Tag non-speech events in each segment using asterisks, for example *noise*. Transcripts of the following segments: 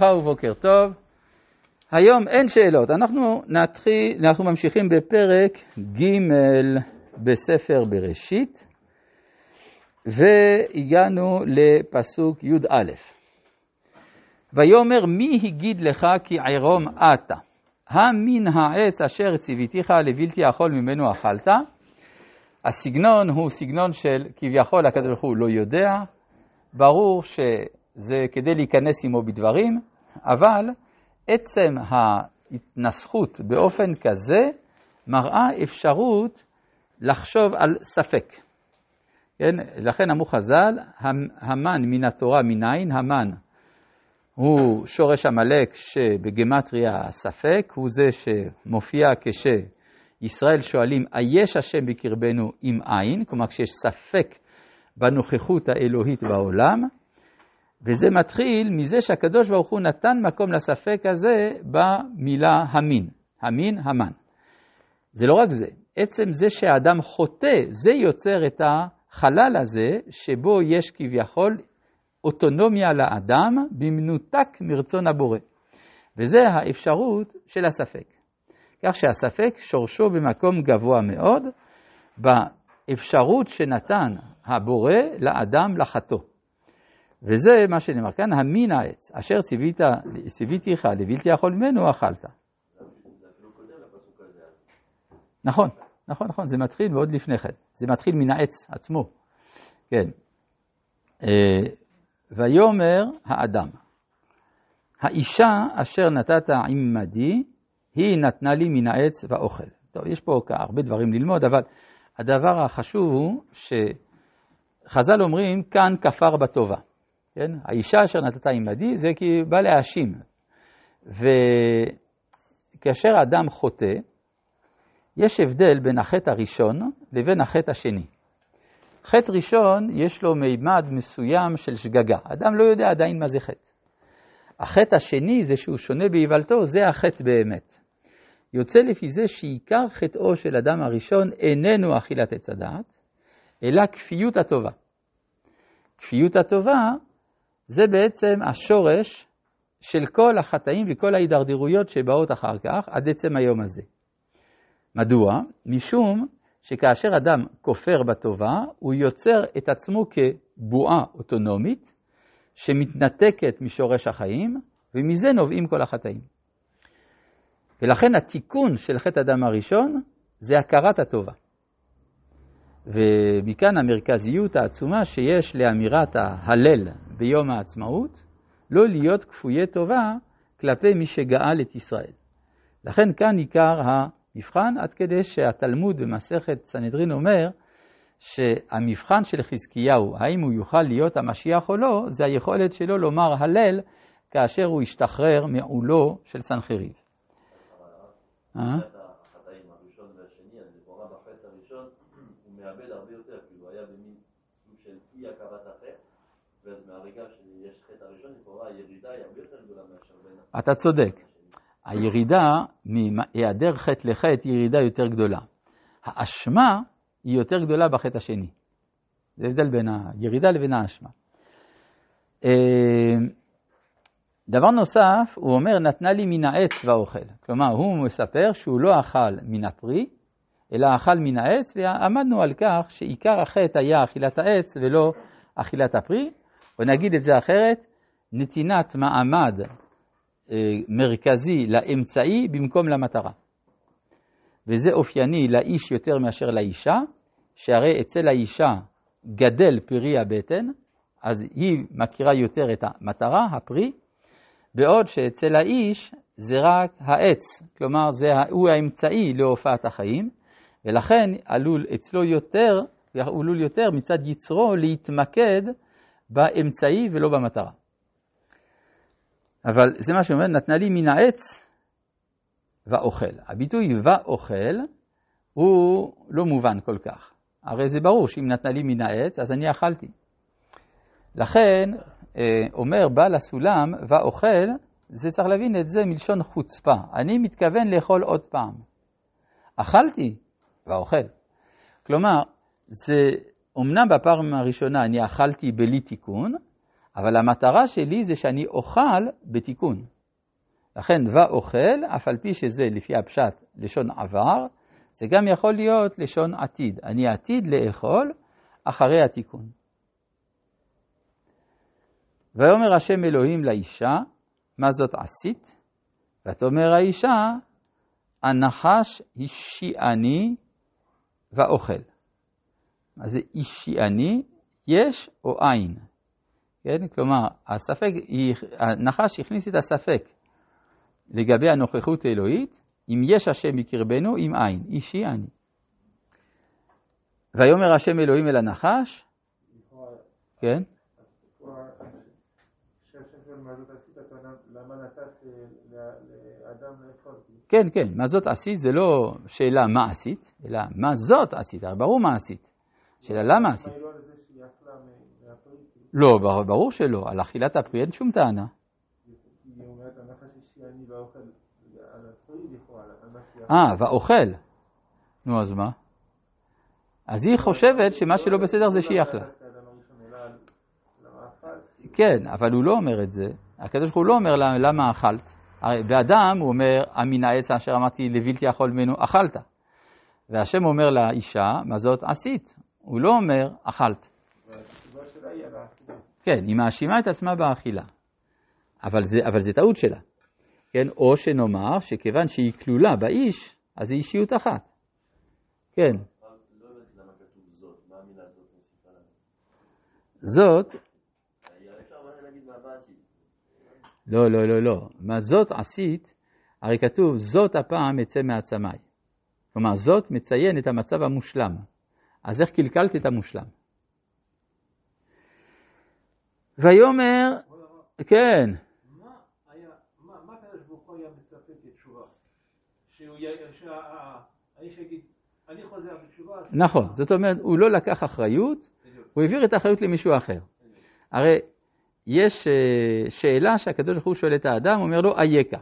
ברכה ובוקר טוב. היום אין שאלות, אנחנו נתחיל, אנחנו ממשיכים בפרק ג' בספר בראשית, והגענו לפסוק י"א. ויאמר מי הגיד לך כי עירום אתה? המין העץ אשר ציוויתיך לבלתי אכול ממנו אכלת? הסגנון הוא סגנון של כביכול הקדוש ברוך הוא לא יודע, ברור שזה כדי להיכנס עמו בדברים, אבל עצם ההתנסחות באופן כזה מראה אפשרות לחשוב על ספק. כן? לכן אמרו חז"ל, המן מן התורה מניין, המן הוא שורש עמלק שבגמטריה ספק, הוא זה שמופיע כשישראל שואלים, היש השם בקרבנו עם עין, כלומר כשיש ספק בנוכחות האלוהית בעולם, וזה מתחיל מזה שהקדוש ברוך הוא נתן מקום לספק הזה במילה המין, המין, המן. זה לא רק זה, עצם זה שהאדם חוטא, זה יוצר את החלל הזה, שבו יש כביכול אוטונומיה לאדם במנותק מרצון הבורא. וזה האפשרות של הספק. כך שהספק שורשו במקום גבוה מאוד, באפשרות שנתן הבורא לאדם לחטוא. וזה מה שנאמר כאן, המין העץ, אשר ציוויתיך לבלתי יכול ממנו, אכלת. נכון, נכון, נכון, זה מתחיל מאוד לפני כן, זה מתחיל מן העץ עצמו, כן. אה, ויאמר האדם, האישה אשר נתת עמדי, היא נתנה לי מן העץ ואוכל. טוב, יש פה הרבה דברים ללמוד, אבל הדבר החשוב הוא שחז"ל אומרים, כאן כפר בטובה. כן? האישה אשר נתת עמדי זה כי בא להאשים. וכאשר אדם חוטא, יש הבדל בין החטא הראשון לבין החטא השני. חטא ראשון יש לו מימד מסוים של שגגה, אדם לא יודע עדיין מה זה חטא. החטא השני זה שהוא שונה באיוולתו, זה החטא באמת. יוצא לפי זה שעיקר חטאו של אדם הראשון איננו אכילת עץ הדעת, אלא כפיות הטובה. כפיות הטובה זה בעצם השורש של כל החטאים וכל ההידרדרויות שבאות אחר כך עד עצם היום הזה. מדוע? משום שכאשר אדם כופר בטובה, הוא יוצר את עצמו כבועה אוטונומית שמתנתקת משורש החיים, ומזה נובעים כל החטאים. ולכן התיקון של חטא אדם הראשון זה הכרת הטובה. ומכאן המרכזיות העצומה שיש לאמירת ההלל ביום העצמאות, לא להיות כפויי טובה כלפי מי שגאל את ישראל. לכן כאן עיקר המבחן, עד כדי שהתלמוד במסכת סנהדרין אומר שהמבחן של חזקיהו, האם הוא יוכל להיות המשיח או לא, זה היכולת שלו לומר הלל כאשר הוא ישתחרר מעולו של סנחריב. אתה צודק. הירידה מהיעדר חטא לחטא היא ירידה יותר גדולה. האשמה היא יותר גדולה בחטא השני. זה הבדל בין הירידה לבין האשמה. אה, דבר נוסף, הוא אומר, נתנה לי מן העץ ואוכל. כלומר, הוא מספר שהוא לא אכל מן הפרי, אלא אכל מן העץ, ועמדנו על כך שעיקר החטא היה אכילת העץ ולא אכילת הפרי, או נגיד את זה אחרת, נתינת מעמד אה, מרכזי לאמצעי במקום למטרה. וזה אופייני לאיש יותר מאשר לאישה, שהרי אצל האישה גדל פרי הבטן, אז היא מכירה יותר את המטרה, הפרי, בעוד שאצל האיש זה רק העץ, כלומר זה, הוא האמצעי להופעת החיים, ולכן עלול אצלו יותר, עלול יותר מצד יצרו להתמקד באמצעי ולא במטרה. אבל זה מה שאומר, נתנה לי מן העץ ואוכל. הביטוי ואוכל הוא לא מובן כל כך. הרי זה ברור שאם נתנה לי מן העץ, אז אני אכלתי. לכן, אה, אומר בעל הסולם ואוכל, זה צריך להבין את זה מלשון חוצפה. אני מתכוון לאכול עוד פעם. אכלתי ואוכל. כלומר, זה אמנם בפעם הראשונה אני אכלתי בלי תיקון, אבל המטרה שלי זה שאני אוכל בתיקון. לכן ואוכל, אף על פי שזה לפי הפשט לשון עבר, זה גם יכול להיות לשון עתיד. אני עתיד לאכול אחרי התיקון. ויאמר השם אלוהים לאישה, מה זאת עשית? ותאמר האישה, הנחש השיעני ואוכל. מה זה השיעני? יש או אין? כן? כלומר, הספק, הנחש הכניס את הספק לגבי הנוכחות האלוהית, אם יש השם בקרבנו, אם אין, אישי אני. ויאמר השם אלוהים אל הנחש, כן? כן, כן, מה זאת עשית זה לא שאלה מה עשית, אלא מה זאת עשית, ברור מה עשית. שאלה למה עשית. לא, ברור שלא, על אכילת הפרי אין שום טענה. אה, ואוכל. נו, אז מה? אז היא חושבת שמה שלא בסדר זה שהיא אכלה. כן, אבל הוא לא אומר את זה. הקדוש ברוך הוא לא אומר לה, למה אכלת. באדם הוא אומר, אמין העץ אשר אמרתי לבלתי יכול ממנו, אכלת. והשם אומר לאישה, מה זאת עשית? הוא לא אומר, אכלת. כן, היא מאשימה את עצמה באכילה. אבל זה, אבל זה טעות שלה. כן, או שנאמר שכיוון שהיא כלולה באיש, אז היא אישיות אחת. כן. זאת, לא, לא, לא, לא. מה זאת עשית, הרי כתוב, זאת הפעם אצא מעצמי. כלומר, זאת מציין את המצב המושלם. אז איך קלקלת את המושלם? ויאמר, כן. נכון, זאת אומרת, הוא לא לקח אחריות, הוא העביר את האחריות למישהו אחר. הרי יש אה, שאלה שהקדוש ברוך הוא שואל את האדם, הוא אומר לו, אייכה.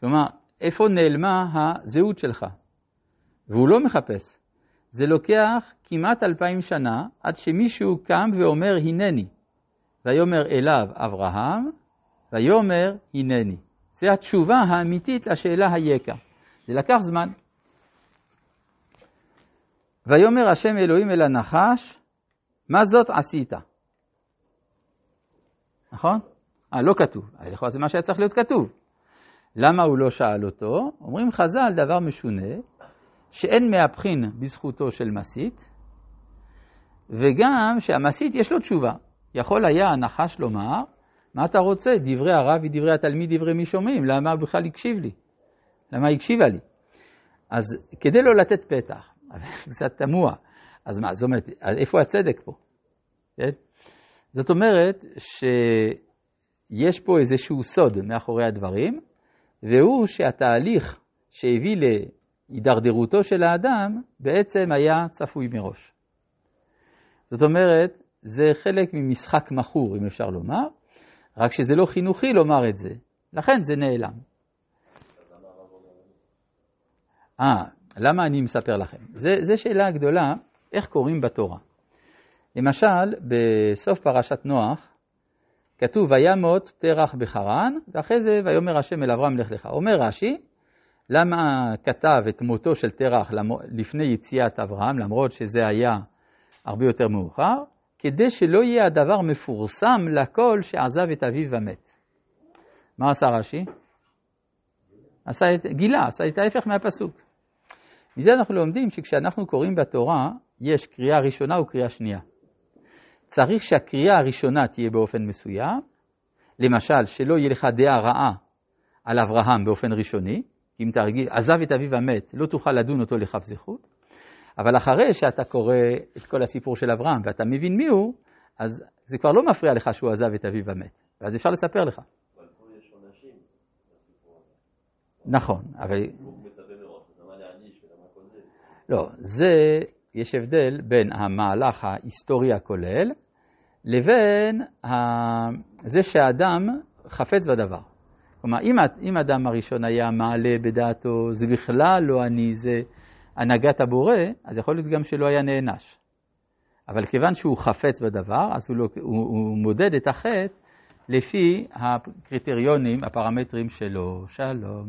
כלומר, איפה נעלמה הזהות שלך? והוא לא מחפש. זה לוקח כמעט אלפיים שנה עד שמישהו קם ואומר, הנני. ויאמר אליו אברהם, ויאמר הנני. זו התשובה האמיתית לשאלה היקה. זה לקח זמן. ויאמר השם אלוהים אל הנחש, מה זאת עשית? נכון? אה, לא כתוב. לכאורה זה מה שהיה צריך להיות כתוב. למה הוא לא שאל אותו? אומרים חז"ל דבר משונה, שאין מהפכין בזכותו של מסית, וגם שהמסית יש לו תשובה. יכול היה הנחש לומר, מה אתה רוצה? דברי הרב ודברי התלמיד, דברי מי שומעים, למה הוא בכלל הקשיב לי? למה הקשיבה לי? אז כדי לא לתת פתח, *laughs* קצת תמוה, אז מה, זאת אומרת, איפה הצדק פה? כן? זאת אומרת שיש פה איזשהו סוד מאחורי הדברים, והוא שהתהליך שהביא להידרדרותו של האדם בעצם היה צפוי מראש. זאת אומרת, זה חלק ממשחק מכור, אם אפשר לומר, רק שזה לא חינוכי לומר את זה, לכן זה נעלם. אה, למה אני מספר לכם? זו שאלה גדולה, איך קוראים בתורה. למשל, בסוף פרשת נוח, כתוב, וימות תרח בחרן, ואחרי זה, ויאמר השם אל אברהם לך לך. אומר רש"י, למה כתב את מותו של תרח לפני יציאת אברהם, למרות שזה היה הרבה יותר מאוחר? כדי שלא יהיה הדבר מפורסם לכל שעזב את אביו ומת. מה עשה רש"י? עשה את, גילה, עשה את ההפך מהפסוק. מזה אנחנו לומדים שכשאנחנו קוראים בתורה, יש קריאה ראשונה וקריאה שנייה. צריך שהקריאה הראשונה תהיה באופן מסוים, למשל, שלא יהיה לך דעה רעה על אברהם באופן ראשוני, אם תרגיל, עזב את אביו המת, לא תוכל לדון אותו לכף זכות, אבל אחרי שאתה קורא את כל הסיפור של אברהם ואתה מבין מי הוא, אז זה כבר לא מפריע לך שהוא עזב את אביו המת, ואז אפשר לספר לך. נכון, אבל... לא, זה, יש הבדל בין המהלך ההיסטורי הכולל לבין ה... זה שהאדם חפץ בדבר. כלומר, אם, אם האדם הראשון היה מעלה בדעתו, זה בכלל לא אני, זה הנהגת הבורא, אז יכול להיות גם שלא היה נענש. אבל כיוון שהוא חפץ בדבר, אז הוא, לא, הוא, הוא מודד את החטא לפי הקריטריונים, הפרמטרים שלו. שלום.